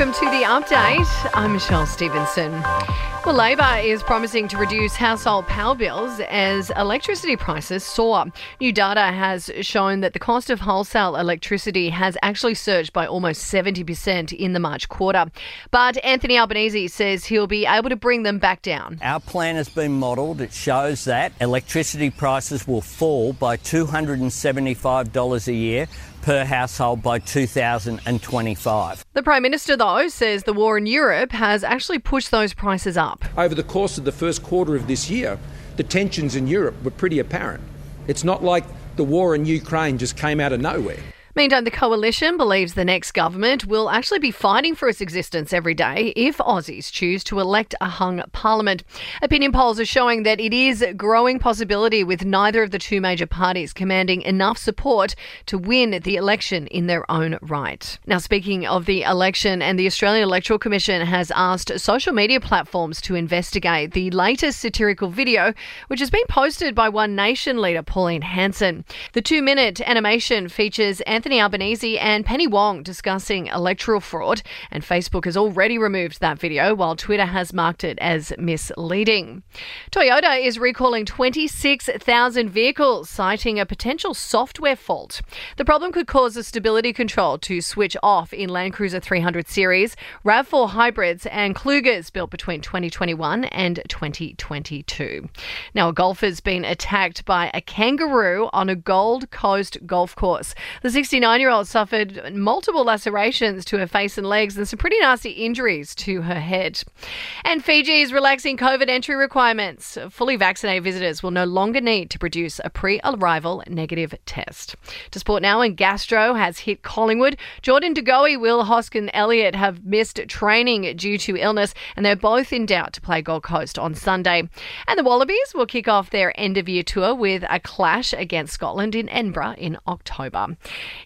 welcome to the update. I'm Michelle Stevenson. Well, Labor is promising to reduce household power bills as electricity prices soar. New data has shown that the cost of wholesale electricity has actually surged by almost 70% in the March quarter. But Anthony Albanese says he'll be able to bring them back down. Our plan has been modelled. It shows that electricity prices will fall by $275 a year per household by 2025. The Prime Minister, though, says the war in Europe has actually pushed those prices up. Over the course of the first quarter of this year, the tensions in Europe were pretty apparent. It's not like the war in Ukraine just came out of nowhere. Meantime, the coalition believes the next government will actually be fighting for its existence every day if Aussies choose to elect a hung parliament. Opinion polls are showing that it is a growing possibility with neither of the two major parties commanding enough support to win the election in their own right. Now, speaking of the election, and the Australian Electoral Commission has asked social media platforms to investigate the latest satirical video, which has been posted by One Nation leader Pauline Hanson. The two minute animation features Anthony Albanese and Penny Wong discussing electoral fraud, and Facebook has already removed that video while Twitter has marked it as misleading. Toyota is recalling 26,000 vehicles, citing a potential software fault. The problem could cause the stability control to switch off in Land Cruiser 300 series, RAV4 hybrids, and Klugers built between 2021 and 2022. Now, a golfer's been attacked by a kangaroo on a Gold Coast golf course. The 69 year old suffered multiple lacerations to her face and legs and some pretty nasty injuries to her head. And Fiji is relaxing COVID entry requirements. Fully vaccinated visitors will no longer need to produce a pre arrival negative test. To sport now, and Gastro has hit Collingwood. Jordan De Goey, Will Hoskin Elliott have missed training due to illness, and they're both in doubt to play Gold Coast on Sunday. And the Wallabies will kick off their end of year tour with a clash against Scotland in Edinburgh in October.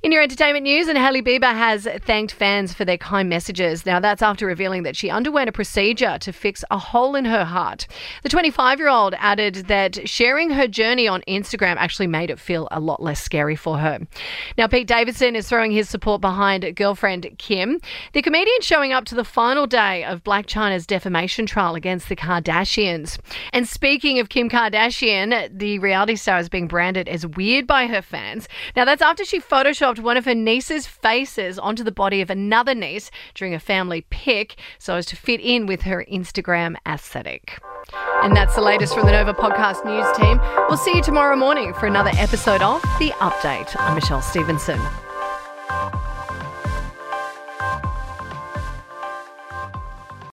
In your entertainment news, and Hailey Bieber has thanked fans for their kind messages. Now, that's after revealing that she underwent a procedure to fix a hole in her heart. The 25 year old added that sharing her journey on Instagram actually made it feel a lot less scary for her. Now, Pete Davidson is throwing his support behind girlfriend Kim. The comedian showing up to the final day of Blac Chyna's defamation trial against the Kardashians. And speaking of Kim Kardashian, the reality star is being branded as weird by her fans. Now, that's after she photoshopped photoshopped one of her niece's faces onto the body of another niece during a family pic so as to fit in with her Instagram aesthetic. And that's the latest from the Nova Podcast News team. We'll see you tomorrow morning for another episode of The Update. I'm Michelle Stevenson.